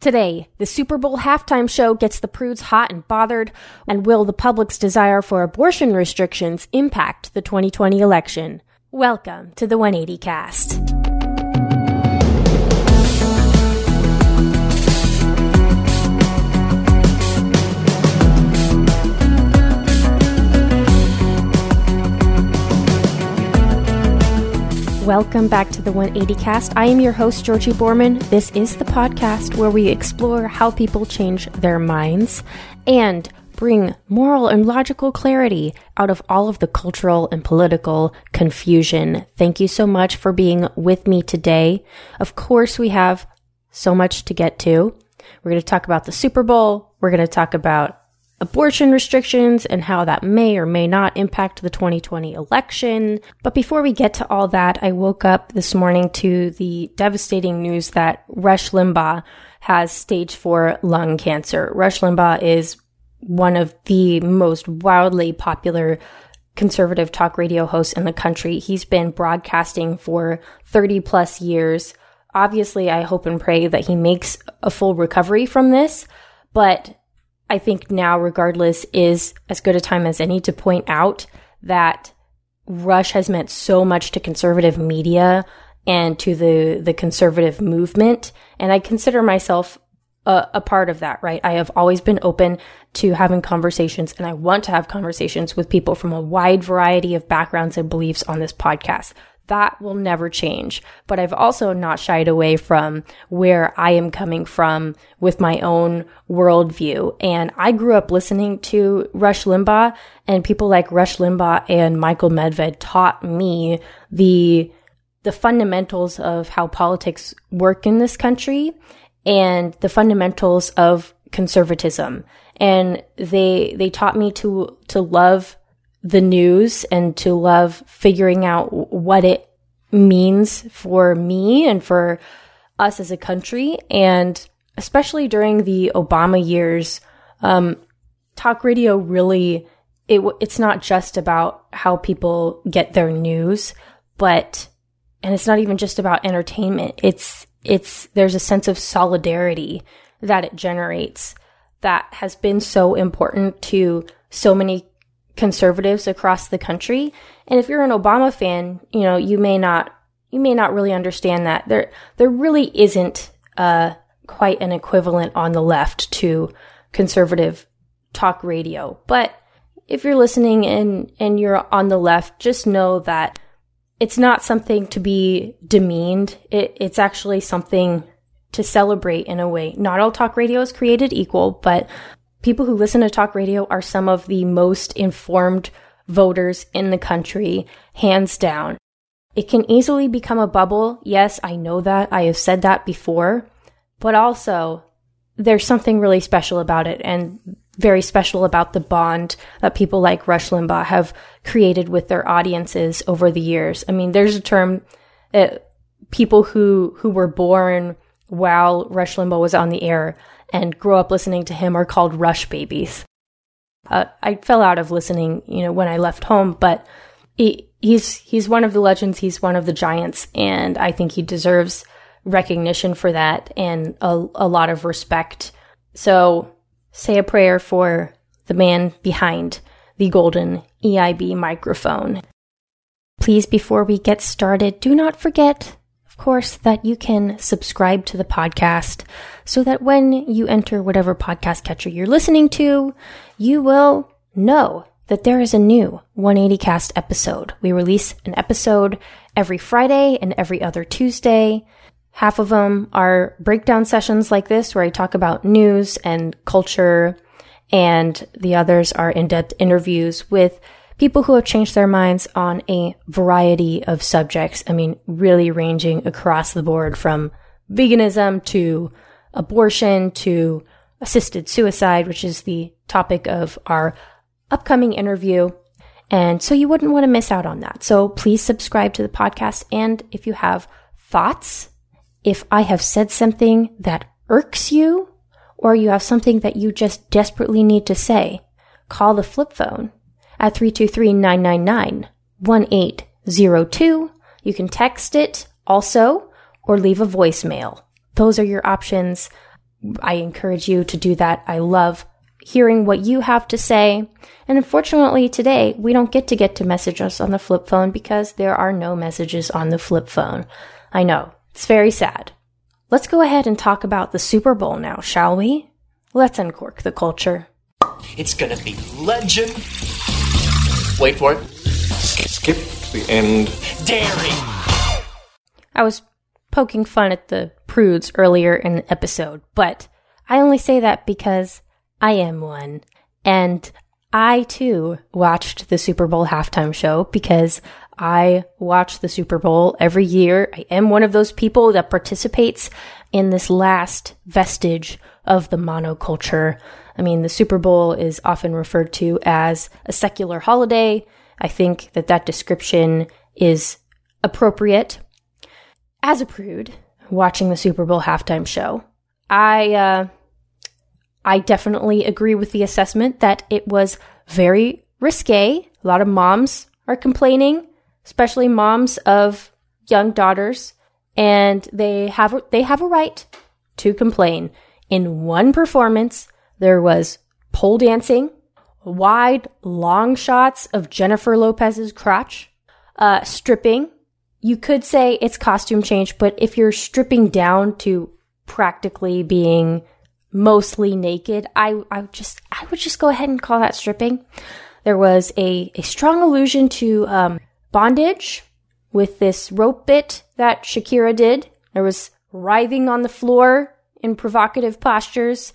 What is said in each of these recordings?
Today, the Super Bowl halftime show gets the prudes hot and bothered, and will the public's desire for abortion restrictions impact the 2020 election? Welcome to the 180 cast. Welcome back to the 180 Cast. I am your host, Georgi Boorman. This is the podcast where we explore how people change their minds and bring moral and logical clarity out of all of the cultural and political confusion. Thank you so much for being with me today. Of course, we have so much to get to. We're going to talk about the Super Bowl. We're going to talk about abortion restrictions and how that may or may not impact the 2020 election. But before we get to all that, I woke up this morning to the devastating news that Rush Limbaugh has stage four lung cancer. Rush Limbaugh is one of the most wildly popular conservative talk radio hosts in the country. He's been broadcasting for 30 plus years. Obviously, I hope and pray that he makes a full recovery from this, but I think now, regardless, is as good a time as any to point out that Rush has meant so much to conservative media and to the, the conservative movement. And I consider myself a, a, part of that, right? I have always been open to having conversations and I want to have conversations with people from a wide variety of backgrounds and beliefs on this podcast that will never change. But I've also not shied away from where I am coming from with my own worldview. And I grew up listening to Rush Limbaugh and people like Rush Limbaugh and Michael Medved taught me the, the fundamentals of how politics work in this country and the fundamentals of conservatism. And they, they taught me to, to love the news and to love figuring out what it means for me and for us as a country. And especially during the Obama years, um, talk radio really, it, it's not just about how people get their news, but, and it's not even just about entertainment. It's, it's, there's a sense of solidarity that it generates that has been so important to so many conservatives across the country. And if you're an Obama fan, you know, you may not, you may not really understand that there, there really isn't, uh, quite an equivalent on the left to conservative talk radio. But if you're listening and, and you're on the left, just know that it's not something to be demeaned. It, it's actually something to celebrate in a way. Not all talk radio is created equal, but people who listen to talk radio are some of the most informed voters in the country, hands down. It can easily become a bubble. Yes, I know that. I have said that before. But also, there's something really special about it and very special about the bond that people like Rush Limbaugh have created with their audiences over the years. I mean, there's a term that uh, people who, who were born while Rush Limbaugh was on the air and grew up listening to him are called Rush babies. Uh, I fell out of listening, you know, when I left home, but he, he's he's one of the legends. He's one of the giants, and I think he deserves recognition for that and a, a lot of respect. So, say a prayer for the man behind the golden EIB microphone. Please, before we get started, do not forget of course, that you can subscribe to the podcast so that when you enter whatever podcast catcher you're listening to, you will know that there is a new 180 cast episode. We release an episode every Friday and every other Tuesday. Half of them are breakdown sessions like this where I talk about news and culture and the others are in-depth interviews with people who have changed their minds on a variety of subjects. I mean, really ranging across the board from veganism to abortion to assisted suicide, which is the topic of our upcoming interview. And so you wouldn't want to miss out on that. So please subscribe to the podcast. And if you have thoughts, if I have said something that irks you, or you have something that you just desperately need to say, call the flip phone at 323-999-1802. You can text it also or leave a voicemail. Those are your options. I encourage you to do that. I love hearing what you have to say. And unfortunately, today we don't get to get to message us on the flip phone because there are no messages on the flip phone. I know. It's very sad. Let's go ahead and talk about the Super Bowl now, shall we? Let's uncork the culture. It's gonna be legend. Wait for it. Skip the end. Dairy. I was poking fun at the prudes earlier in the episode, but I only say that because I am one. And I too watched the Super Bowl halftime show because I watch the Super Bowl every year. I am one of those people that participates in this last vestige of the monoculture. I mean, the Super Bowl is often referred to as a secular holiday. I think that that description is appropriate. As a prude, watching the Super Bowl halftime show, I uh, I definitely agree with the assessment that it was very risque. A lot of moms are complaining, especially moms of young daughters, and they have they have a right to complain. In one performance, there was pole dancing, wide long shots of Jennifer Lopez's crotch, uh, stripping. You could say it's costume change, but if you're stripping down to practically being mostly naked, I, I just I would just go ahead and call that stripping. There was a, a strong allusion to um, bondage with this rope bit that Shakira did. There was writhing on the floor in provocative postures.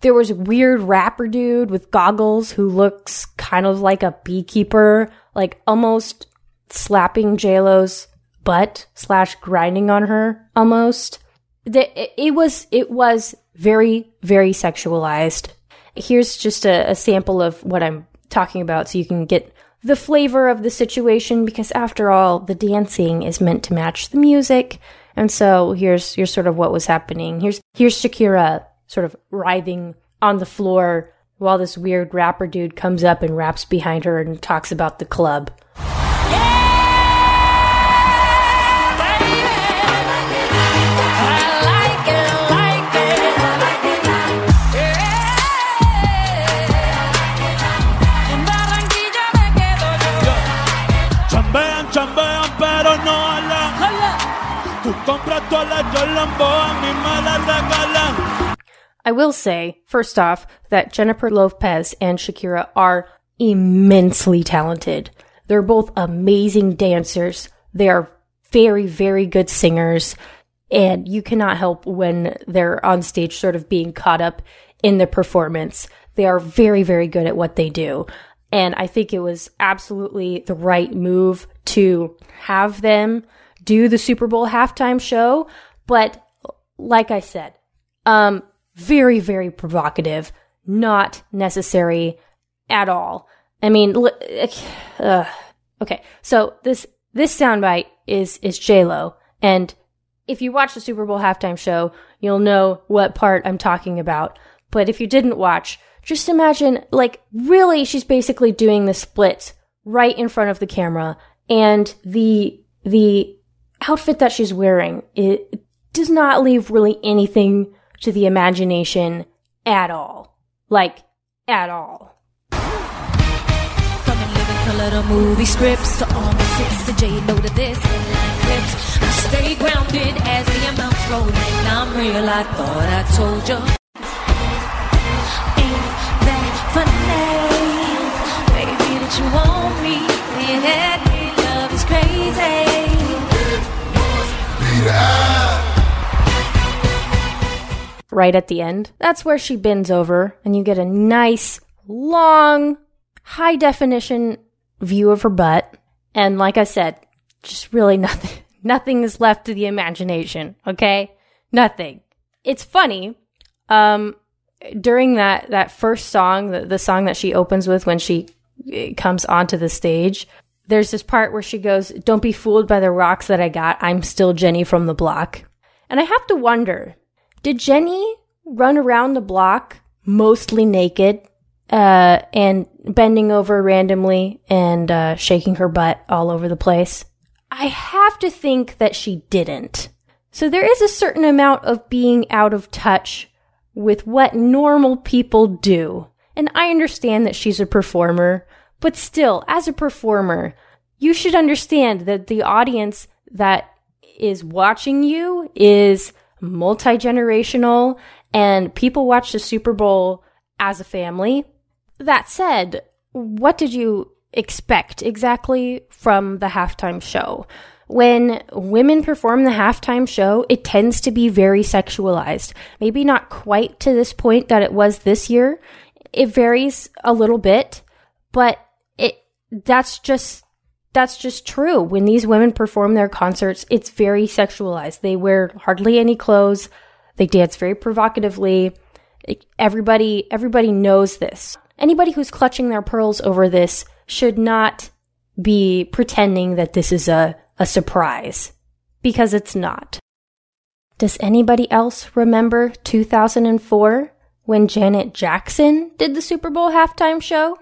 There was a weird rapper dude with goggles who looks kind of like a beekeeper, like almost slapping JLo's butt slash grinding on her almost. It was, it was very, very sexualized. Here's just a, a sample of what I'm talking about so you can get the flavor of the situation because after all, the dancing is meant to match the music. And so here's here's sort of what was happening. Here's here's Shakira sort of writhing on the floor while this weird rapper dude comes up and raps behind her and talks about the club. I will say, first off, that Jennifer Lopez and Shakira are immensely talented. They're both amazing dancers. They are very, very good singers. And you cannot help when they're on stage sort of being caught up in the performance. They are very, very good at what they do. And I think it was absolutely the right move to have them do the Super Bowl halftime show. But like I said, um, very, very provocative, not necessary at all. I mean, uh, okay. So this, this soundbite is, is J-Lo. And if you watch the Super Bowl halftime show, you'll know what part I'm talking about. But if you didn't watch, just imagine, like, really, she's basically doing the splits right in front of the camera. And the, the outfit that she's wearing, it does not leave really anything to the imagination at all. Like, at all. From movie scripts to all the six to J to this clips. I stay grounded as the amounts roll. I'm real, I thought I told you. Ain't that funny? Baby, that you want me. Yeah, Right at the end, that's where she bends over, and you get a nice, long, high definition view of her butt. And like I said, just really nothing, nothing is left to the imagination, okay? Nothing. It's funny. Um, during that that first song, the, the song that she opens with when she eh, comes onto the stage, there's this part where she goes, "Don't be fooled by the rocks that I got. I'm still Jenny from the block." And I have to wonder, did Jenny run around the block mostly naked uh, and bending over randomly and uh, shaking her butt all over the place? I have to think that she didn't. So there is a certain amount of being out of touch with what normal people do. And I understand that she's a performer, but still, as a performer, you should understand that the audience that is watching you is multi generational and people watch the Super Bowl as a family. That said, what did you expect exactly from the halftime show? When women perform the halftime show, it tends to be very sexualized. Maybe not quite to this point that it was this year. It varies a little bit, but that's just that's just true. When these women perform their concerts, it's very sexualized. They wear hardly any clothes. They dance very provocatively. Everybody everybody knows this. Anybody who's clutching their pearls over this should not be pretending that this is a, a surprise because it's not. Does anybody else remember 2004 when Janet Jackson did the Super Bowl halftime show?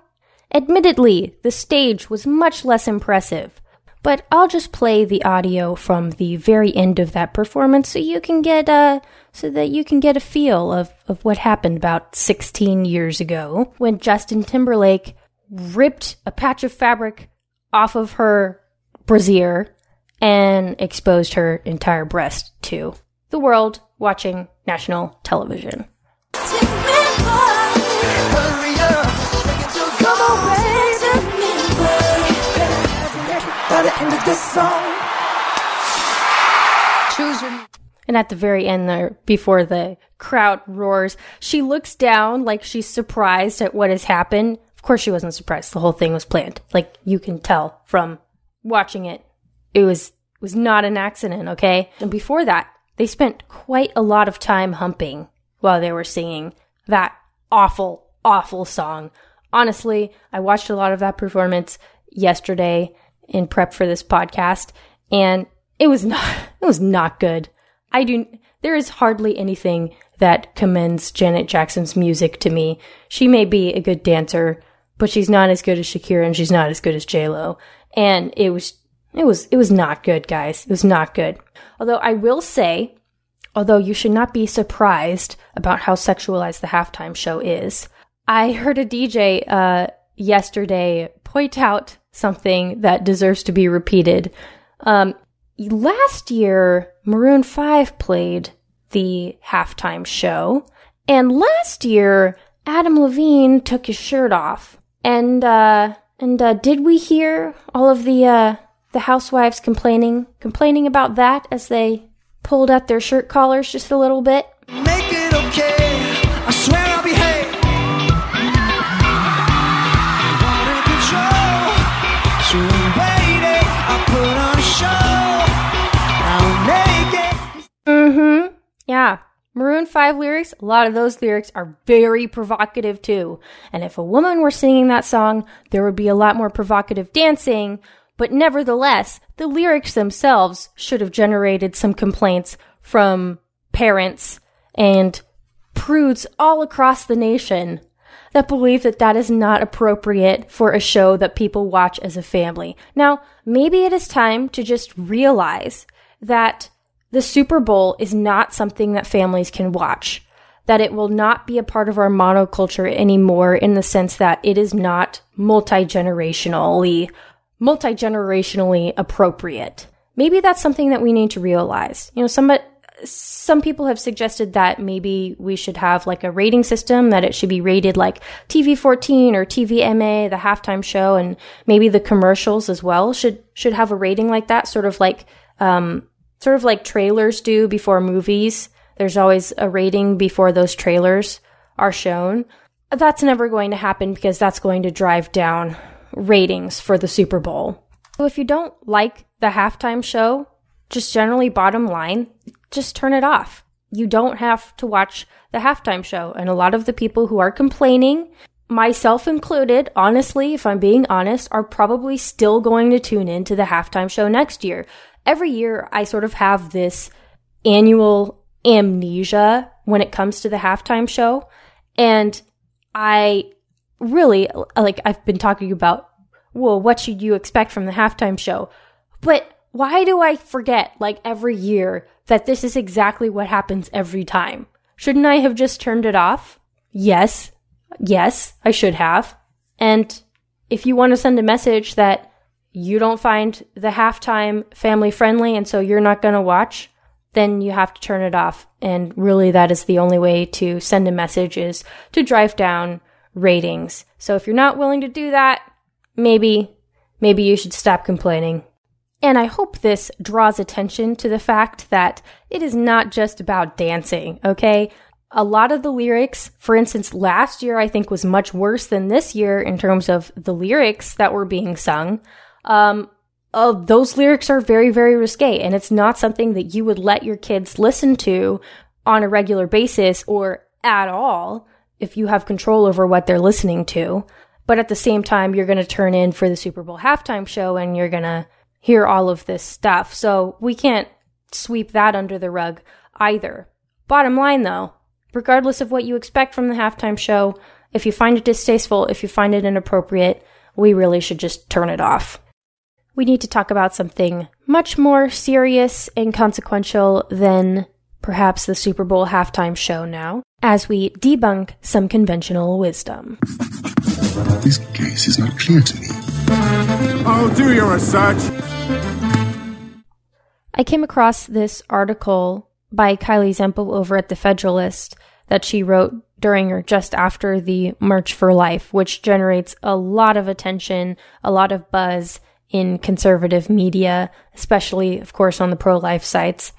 Admittedly, the stage was much less impressive, but I'll just play the audio from the very end of that performance so you can get a so that you can get a feel of, of what happened about 16 years ago when Justin Timberlake ripped a patch of fabric off of her brassiere and exposed her entire breast to the world watching national television. And at the very end there, before the crowd roars, she looks down like she's surprised at what has happened. Of course she wasn't surprised. The whole thing was planned. Like you can tell from watching it. It was was not an accident, okay? And before that, they spent quite a lot of time humping while they were singing that awful, awful song. Honestly, I watched a lot of that performance yesterday in prep for this podcast, and it was not it was not good. I do there is hardly anything that commends Janet Jackson's music to me. She may be a good dancer, but she's not as good as Shakira and she's not as good as J Lo. And it was it was it was not good, guys. It was not good. Although I will say, although you should not be surprised about how sexualized the halftime show is, I heard a DJ uh, yesterday point out something that deserves to be repeated. Um, last year, Maroon 5 played the halftime show, and last year, Adam Levine took his shirt off. And, uh, and, uh, did we hear all of the, uh, the housewives complaining, complaining about that as they pulled up their shirt collars just a little bit? Make it okay. I swear I'll behave. Yeah. Maroon 5 lyrics, a lot of those lyrics are very provocative too. And if a woman were singing that song, there would be a lot more provocative dancing, but nevertheless, the lyrics themselves should have generated some complaints from parents and prudes all across the nation that believe that that is not appropriate for a show that people watch as a family. Now, maybe it is time to just realize that the Super Bowl is not something that families can watch. That it will not be a part of our monoculture anymore in the sense that it is not multi-generationally, multi-generationally appropriate. Maybe that's something that we need to realize. You know, some, some people have suggested that maybe we should have like a rating system, that it should be rated like TV 14 or TVMA, the halftime show, and maybe the commercials as well should, should have a rating like that, sort of like, um, sort of like trailers do before movies. There's always a rating before those trailers are shown. That's never going to happen because that's going to drive down ratings for the Super Bowl. So if you don't like the halftime show, just generally bottom line, just turn it off. you don't have to watch the halftime show. And a lot of the people who are complaining, myself included, honestly, if I'm being honest, are probably still going to tune in to the halftime show next year. Every year, I sort of have this annual amnesia when it comes to the halftime show. And I really, like, I've been talking about, well, what should you expect from the halftime show? But why do I forget, like, every year that this is exactly what happens every time? Shouldn't I have just turned it off? Yes. Yes, I should have. And if you want to send a message that you don't find the halftime family friendly and so you're not going to watch, then you have to turn it off. And really that is the only way to send a message is to drive down ratings. So if you're not willing to do that, maybe, maybe you should stop complaining. And I hope this draws attention to the fact that it is not just about dancing, okay? A lot of the lyrics, for instance, last year I think was much worse than this year in terms of the lyrics that were being sung. Um, uh, those lyrics are very, very risque, and it's not something that you would let your kids listen to on a regular basis or at all if you have control over what they're listening to. But at the same time, you're going to turn in for the Super Bowl halftime show and you're going to hear all of this stuff. So we can't sweep that under the rug either. Bottom line though, regardless of what you expect from the halftime show, if you find it distasteful, if you find it inappropriate, we really should just turn it off. We need to talk about something much more serious and consequential than perhaps the Super Bowl halftime show now, as we debunk some conventional wisdom. This case is not clear to me. Oh, do your research. I came across this article by Kylee Zempel over at The Federalist that she wrote during or just after the March for Life, which generates a lot of attention, a lot of buzz in conservative media, especially, of course, on the pro life sites.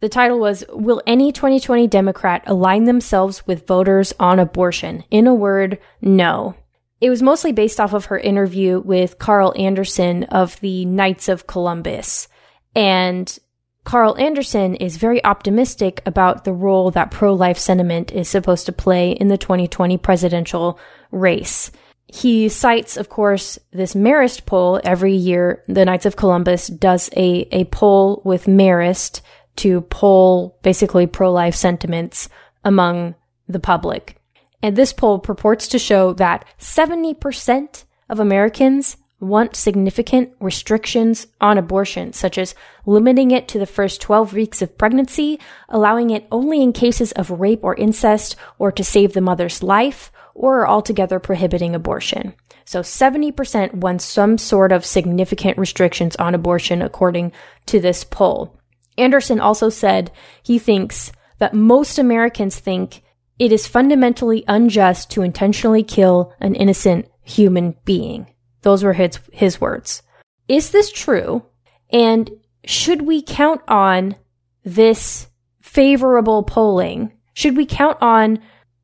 The title was Will Any 2020 Democrat Align Themselves with Voters on Abortion? In a word, no. It was mostly based off of her interview with Carl Anderson of the Knights of Columbus. And Carl Anderson is very optimistic about the role that pro life sentiment is supposed to play in the 2020 presidential race. He cites, of course, this Marist poll every year. The Knights of Columbus does a, a poll with Marist to poll basically pro life sentiments among the public. And this poll purports to show that 70% of Americans want significant restrictions on abortion, such as limiting it to the first 12 weeks of pregnancy, allowing it only in cases of rape or incest or to save the mother's life, or altogether prohibiting abortion. So 70% want some sort of significant restrictions on abortion according to this poll. Anderson also said he thinks that most Americans think it is fundamentally unjust to intentionally kill an innocent human being. Those were his, his words. Is this true? And should we count on this favorable polling? Should we count on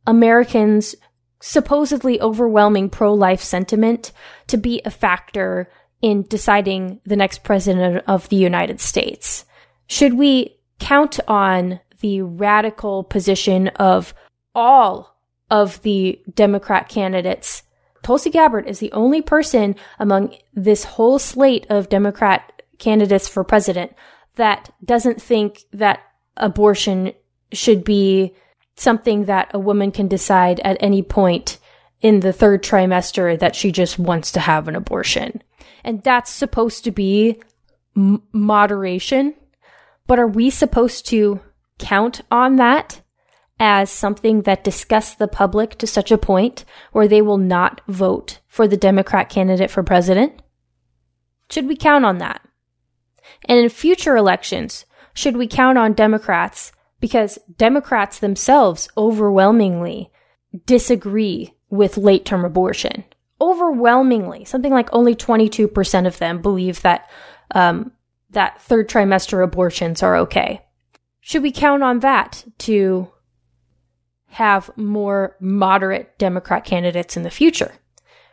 Americans' supposedly overwhelming pro life sentiment to be a factor in deciding the next president of the United States? Should we count on the radical position of all of the Democrat candidates. Tulsi Gabbard is the only person among this whole slate of Democrat candidates for president that doesn't think that abortion should be something that a woman can decide at any point in the third trimester that she just wants to have an abortion. And that's supposed to be m- moderation. But are we supposed to count on that as something that disgusts the public to such a point where they will not vote for the Democrat candidate for president? Should we count on that? And in future elections, should we count on Democrats because Democrats themselves overwhelmingly disagree with late term abortion? Overwhelmingly, something like only 22% of them believe that, um, that third trimester abortions are okay. Should we count on that to have more moderate Democrat candidates in the future.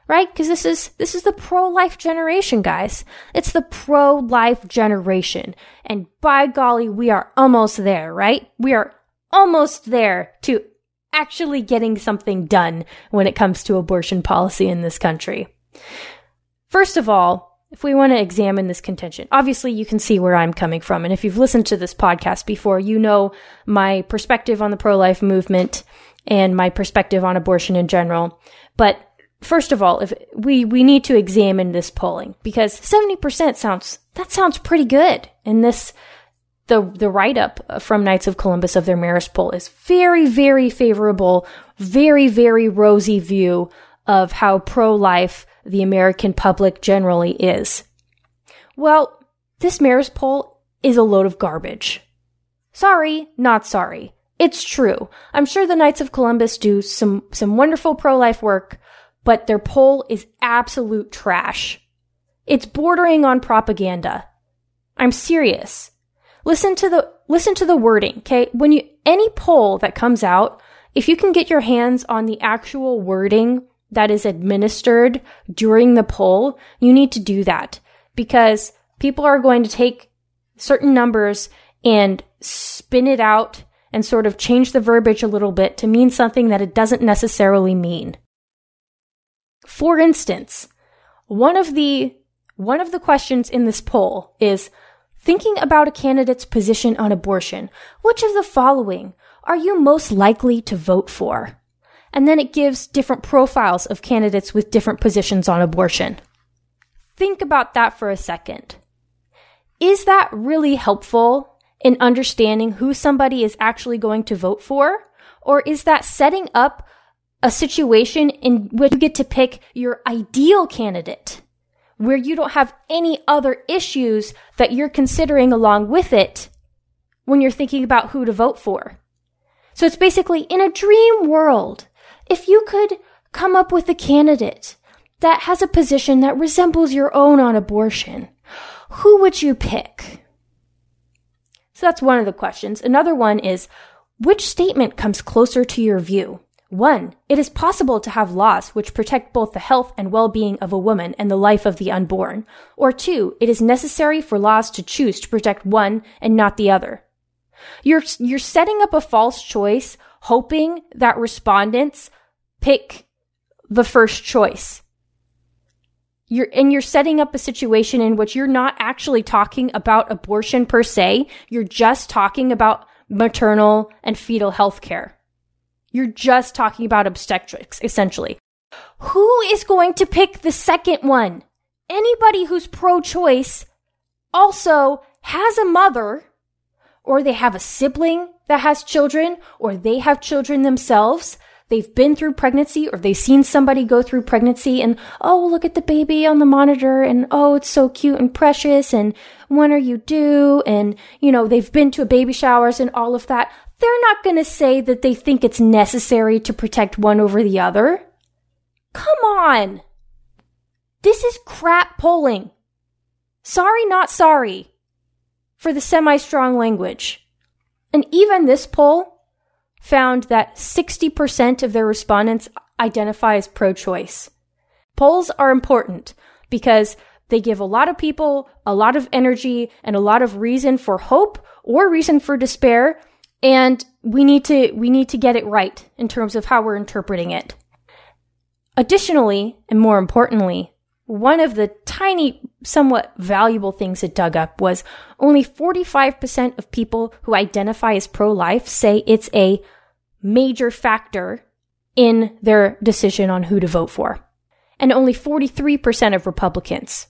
Right? Because this is, this is the pro-life generation, guys. It's the pro-life generation. And by golly, we are almost there, right? We are almost there to actually getting something done when it comes to abortion policy in this country. First of all, if we want to examine this contention, obviously you can see where I'm coming from. And if you've listened to this podcast before, you know my perspective on the pro life movement and my perspective on abortion in general. But first of all, if we, we need to examine this polling because 70% sounds, that sounds pretty good. And this, the, the write up from Knights of Columbus of their Marist poll is very, very favorable, very, very rosy view of how pro life the American public generally is. Well, this Marist poll is a load of garbage. Sorry, not sorry. It's true. I'm sure the Knights of Columbus do some, some wonderful pro-life work, but their poll is absolute trash. It's bordering on propaganda. I'm serious. Listen to the, listen to the wording, okay? When you, any poll that comes out, if you can get your hands on the actual wording that is administered during the poll, you need to do that because people are going to take certain numbers and spin it out and sort of change the verbiage a little bit to mean something that it doesn't necessarily mean. For instance, one of the one of the questions in this poll is thinking about a candidate's position on abortion. Which of the following are you most likely to vote for? And then it gives different profiles of candidates with different positions on abortion. Think about that for a second. Is that really helpful in understanding who somebody is actually going to vote for? Or is that setting up a situation in which you get to pick your ideal candidate where you don't have any other issues that you're considering along with it when you're thinking about who to vote for? So it's basically in a dream world, if you could come up with a candidate that has a position that resembles your own on abortion, who would you pick? So that's one of the questions. Another one is, which statement comes closer to your view? One, it is possible to have laws which protect both the health and well-being of a woman and the life of the unborn. Or two, it is necessary for laws to choose to protect one and not the other. You're, you're setting up a false choice, hoping that respondents pick the first choice you're and you're setting up a situation in which you're not actually talking about abortion per se you're just talking about maternal and fetal health care you're just talking about obstetrics essentially who is going to pick the second one anybody who's pro-choice also has a mother or they have a sibling that has children or they have children themselves they've been through pregnancy or they've seen somebody go through pregnancy and, oh, look at the baby on the monitor and, oh, it's so cute and precious and when are you due? And, you know, they've been to baby showers and all of that. They're not going to say that they think it's necessary to protect one over the other. Come on. This is crap polling. Sorry, not sorry for the semi strong language. And even this poll found that 60% of their respondents identify as pro choice. Polls are important because they give a lot of people a lot of energy and a lot of reason for hope or reason for despair. And we need to, we need to get it right in terms of how we're interpreting it. Additionally, and more importantly, one of the tiny, somewhat valuable things it dug up was only 45% of people who identify as pro-life say it's a major factor in their decision on who to vote for. And only 43% of Republicans.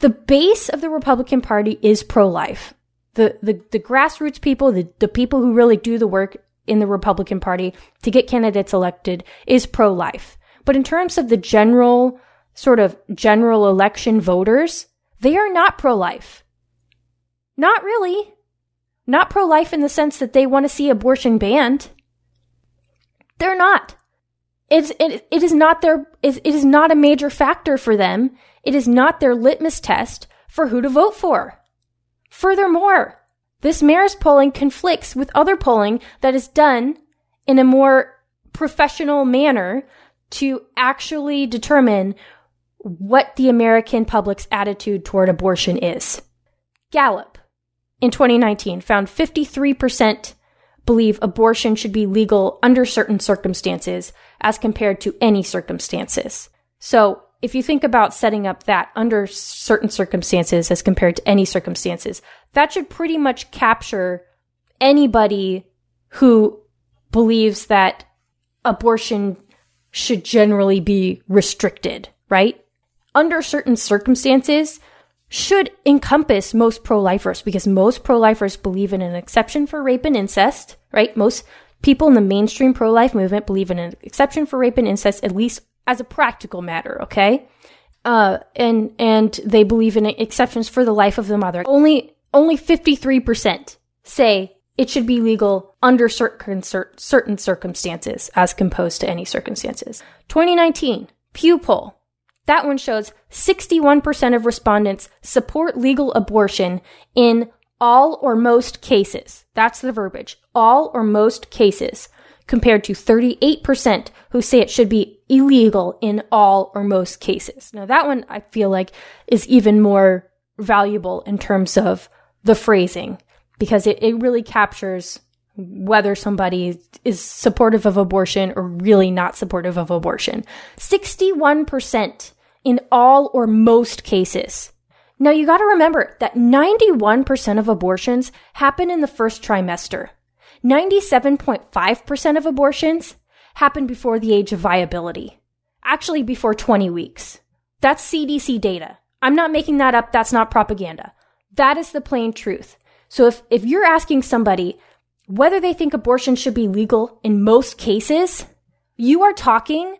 The base of the Republican Party is pro-life. The, the, the grassroots people, the, the people who really do the work in the Republican Party to get candidates elected is pro-life. But in terms of the general, sort of general election voters, they are not pro-life. Not really. Not pro life in the sense that they want to see abortion banned. They're not. It's, it, it is not their, it, it is not a major factor for them. It is not their litmus test for who to vote for. Furthermore, this Marist polling conflicts with other polling that is done in a more professional manner to actually determine what the American public's attitude toward abortion is. Gallup in 2019 found 53% believe abortion should be legal under certain circumstances as compared to any circumstances. So if you think about setting up that under certain circumstances as compared to any circumstances, that should pretty much capture anybody who believes that abortion should generally be restricted, right? Under certain circumstances should encompass most pro-lifers because most pro-lifers believe in an exception for rape and incest, right? Most people in the mainstream pro-life movement believe in an exception for rape and incest, at least as a practical matter, okay? Uh, and, and they believe in exceptions for the life of the mother. Only, only 53% say it should be legal under certain, certain circumstances as composed to any circumstances. 2019, Pew poll. That one shows 61% of respondents support legal abortion in all or most cases. That's the verbiage. All or most cases compared to 38% who say it should be illegal in all or most cases. Now that one I feel like is even more valuable in terms of the phrasing because it, it really captures whether somebody is supportive of abortion or really not supportive of abortion. 61% in all or most cases. Now you gotta remember that 91% of abortions happen in the first trimester. 97.5% of abortions happen before the age of viability. Actually, before 20 weeks. That's CDC data. I'm not making that up. That's not propaganda. That is the plain truth. So if, if you're asking somebody whether they think abortion should be legal in most cases, you are talking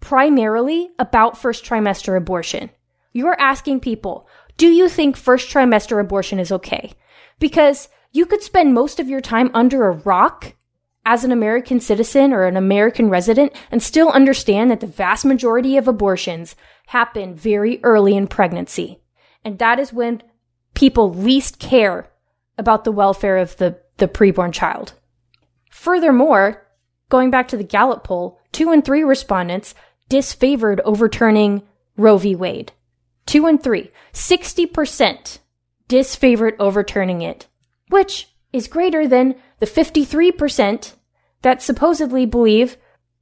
primarily about first trimester abortion. You're asking people, do you think first trimester abortion is okay? Because you could spend most of your time under a rock as an American citizen or an American resident and still understand that the vast majority of abortions happen very early in pregnancy. And that is when people least care about the welfare of the, the preborn child. Furthermore, going back to the Gallup poll, two and three respondents disfavored overturning Roe v. Wade. Two and three. 60% disfavored overturning it, which is greater than the 53% that supposedly believe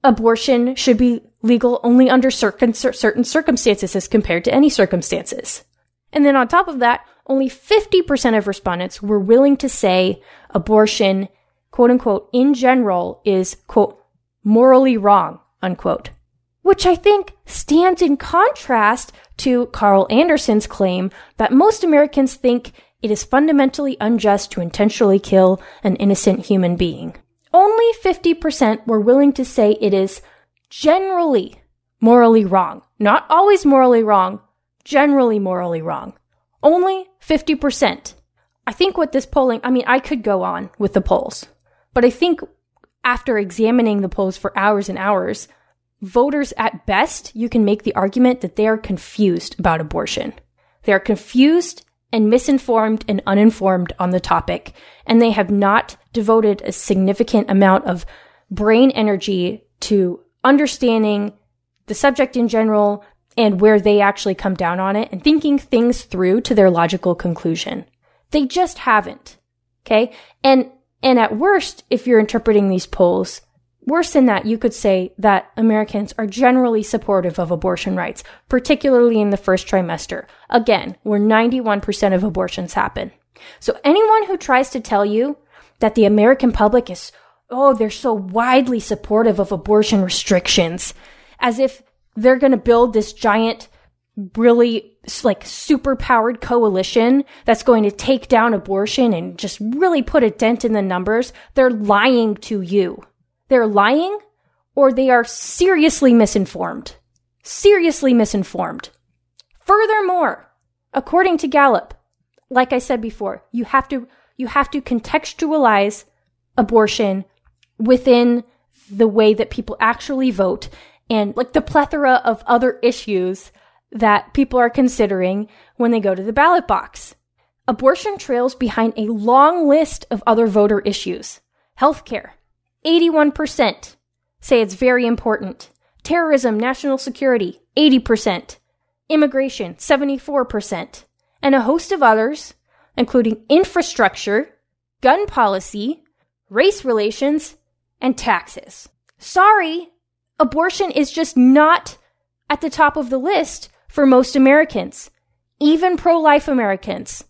abortion should be legal only under certain, certain circumstances as compared to any circumstances. And then on top of that, only 50% of respondents were willing to say abortion, quote unquote, in general is, quote, morally wrong, unquote. Which I think stands in contrast to Carl Anderson's claim that most Americans think it is fundamentally unjust to intentionally kill an innocent human being. Only 50% were willing to say it is generally morally wrong. Not always morally wrong, generally morally wrong. Only 50%. I think what this polling, I mean, I could go on with the polls, but I think after examining the polls for hours and hours, voters at best, you can make the argument that they are confused about abortion. They are confused and misinformed and uninformed on the topic, and they have not devoted a significant amount of brain energy to understanding the subject in general, and where they actually come down on it and thinking things through to their logical conclusion. They just haven't. Okay. And, and at worst, if you're interpreting these polls, worse than that, you could say that Americans are generally supportive of abortion rights, particularly in the first trimester. Again, where 91% of abortions happen. So anyone who tries to tell you that the American public is, oh, they're so widely supportive of abortion restrictions, as if they're going to build this giant, really like super powered coalition that's going to take down abortion and just really put a dent in the numbers. They're lying to you. They're lying or they are seriously misinformed. Seriously misinformed. Furthermore, according to Gallup, like I said before, you have to, you have to contextualize abortion within the way that people actually vote and like the plethora of other issues that people are considering when they go to the ballot box. Abortion trails behind a long list of other voter issues. Healthcare. 81% say it's very important. Terrorism, national security, 80%. Immigration, 74%. And a host of others, including infrastructure, gun policy, race relations, and taxes. Sorry, abortion is just not at the top of the list for most Americans, even pro life Americans.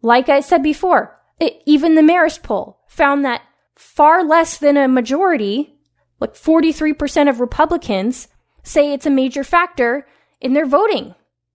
Like I said before, it, even the Marist poll found that far less than a majority, like 43% of Republicans, say it's a major factor in their voting.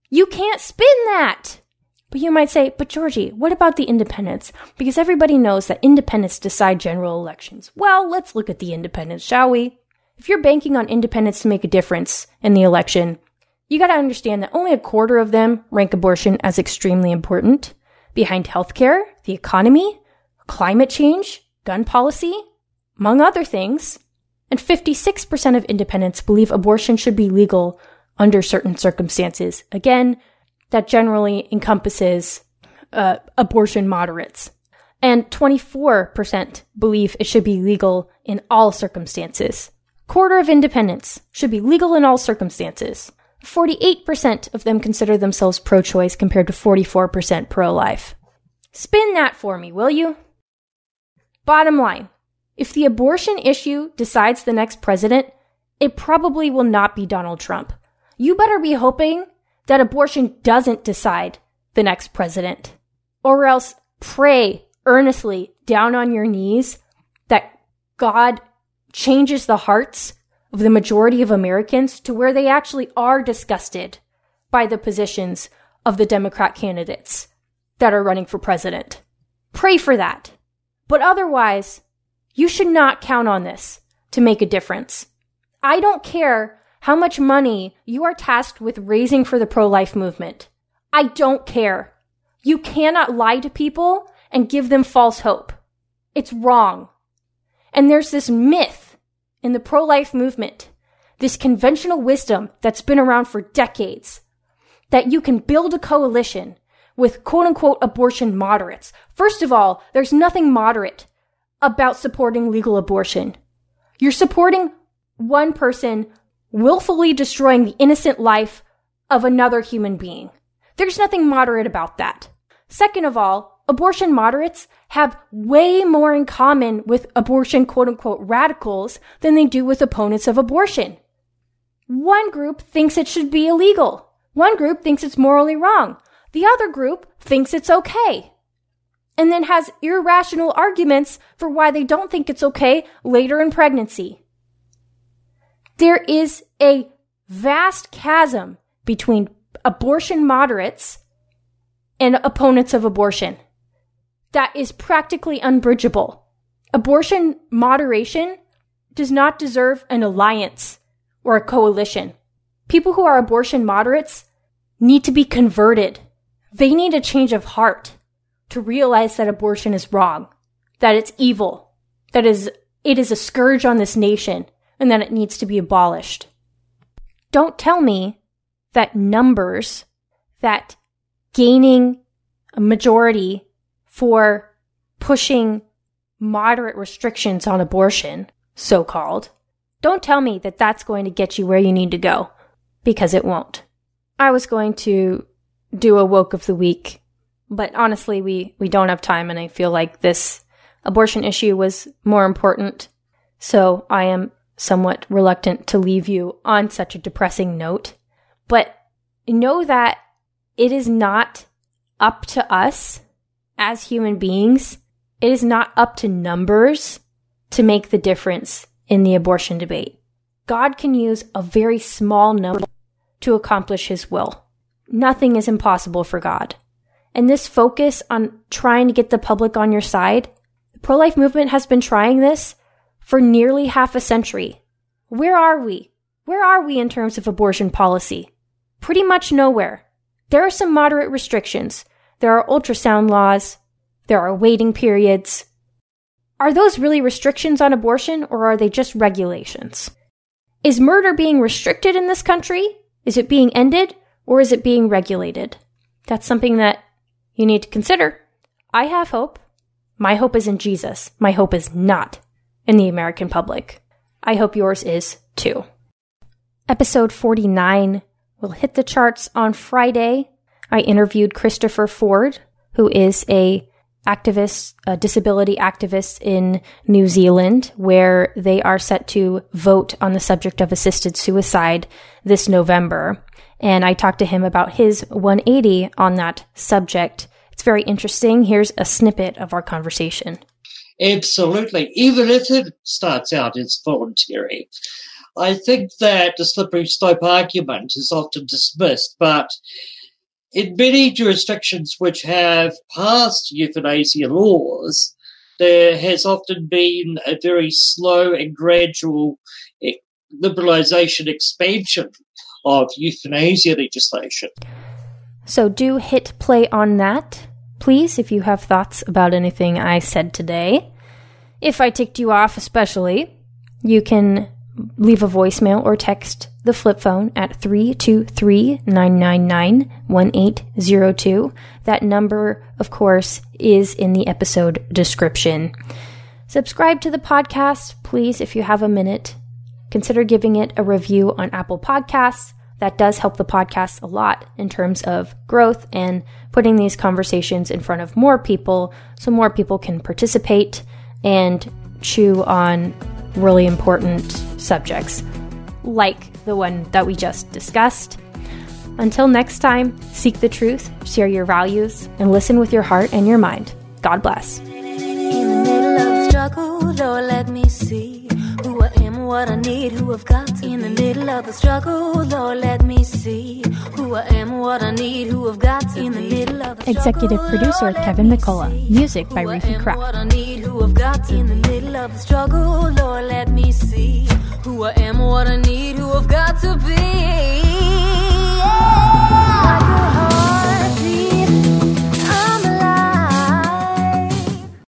You can't spin that. But you might say, but Georgi, what about the independents? Because everybody knows that independents decide general elections. Well, let's look at the independents, shall we? If you're banking on independents to make a difference in the election, you gotta understand that only a quarter of them rank abortion as extremely important, behind healthcare, the economy, climate change, gun policy, among other things. And 56% of independents believe abortion should be legal under certain circumstances. Again, that generally encompasses uh, abortion moderates. And 24% believe it should be legal in all circumstances. Quarter of independents should be legal in all circumstances. 48% of them consider themselves pro choice compared to 44% pro life. Spin that for me, will you? Bottom line if the abortion issue decides the next president, it probably will not be Donald Trump. You better be hoping that abortion doesn't decide the next president. Or else pray earnestly down on your knees that God changes the hearts of the majority of Americans to where they actually are disgusted by the positions of the Democrat candidates that are running for president. Pray for that. But otherwise, you should not count on this to make a difference. I don't care how much money you are tasked with raising for the pro life movement. I don't care. You cannot lie to people and give them false hope. It's wrong. And there's this myth in the pro life movement, this conventional wisdom that's been around for decades, that you can build a coalition with quote unquote abortion moderates. First of all, there's nothing moderate about supporting legal abortion. You're supporting one person willfully destroying the innocent life of another human being. There's nothing moderate about that. Second of all, abortion moderates have way more in common with abortion quote unquote radicals than they do with opponents of abortion. One group thinks it should be illegal. One group thinks it's morally wrong. The other group thinks it's okay. And then has irrational arguments for why they don't think it's okay later in pregnancy. There is a vast chasm between abortion moderates and opponents of abortion that is practically unbridgeable. Abortion moderation does not deserve an alliance or a coalition. People who are abortion moderates need to be converted. They need a change of heart to realize that abortion is wrong, that it's evil, that is, it is a scourge on this nation, and that it needs to be abolished. Don't tell me that numbers, that gaining a majority for pushing moderate restrictions on abortion, so called, don't tell me that that's going to get you where you need to go, because it won't. I was going to do a woke of the week, but honestly, we, we don't have time, and I feel like this abortion issue was more important. So I am somewhat reluctant to leave you on such a depressing note. But know that it is not up to us as human beings. It is not up to numbers to make the difference in the abortion debate. God can use a very small number to accomplish his will. Nothing is impossible for God. And this focus on trying to get the public on your side, the pro life movement has been trying this for nearly half a century. Where are we? Where are we in terms of abortion policy? Pretty much nowhere. There are some moderate restrictions. There are ultrasound laws. There are waiting periods. Are those really restrictions on abortion or are they just regulations? Is murder being restricted in this country? Is it being ended or is it being regulated? That's something that you need to consider. I have hope. My hope is in Jesus. My hope is not in the American public. I hope yours is too. Episode 49 will hit the charts on Friday. I interviewed Christopher Ford, who is a activists, uh, disability activists in New Zealand, where they are set to vote on the subject of assisted suicide this November. And I talked to him about his 180 on that subject. It's very interesting. Here's a snippet of our conversation. Absolutely. Even if it starts out as voluntary, I think that the slippery slope argument is often dismissed, but in many jurisdictions which have passed euthanasia laws, there has often been a very slow and gradual eh, liberalisation expansion of euthanasia legislation. So do hit play on that, please, if you have thoughts about anything I said today. If I ticked you off, especially, you can leave a voicemail or text the flip phone at 323 999 1802. That number, of course, is in the episode description. Subscribe to the podcast, please, if you have a minute. Consider giving it a review on Apple Podcasts. That does help the podcast a lot in terms of growth and putting these conversations in front of more people so more people can participate and chew on really important subjects, like the one that we just discussed. Until next time, seek the truth, share your values, and listen with your heart and your mind. God bless. What I need, who I've got to In the middle of the struggle, Lord, let me see who I am, what I need, who I've got to In the middle of the Executive producer Kevin McCullough. Music by who I Reefy am, Craft. What I need, who I've got In the middle of the struggle, Lord, let me see who I am, what I need, who I've got to be.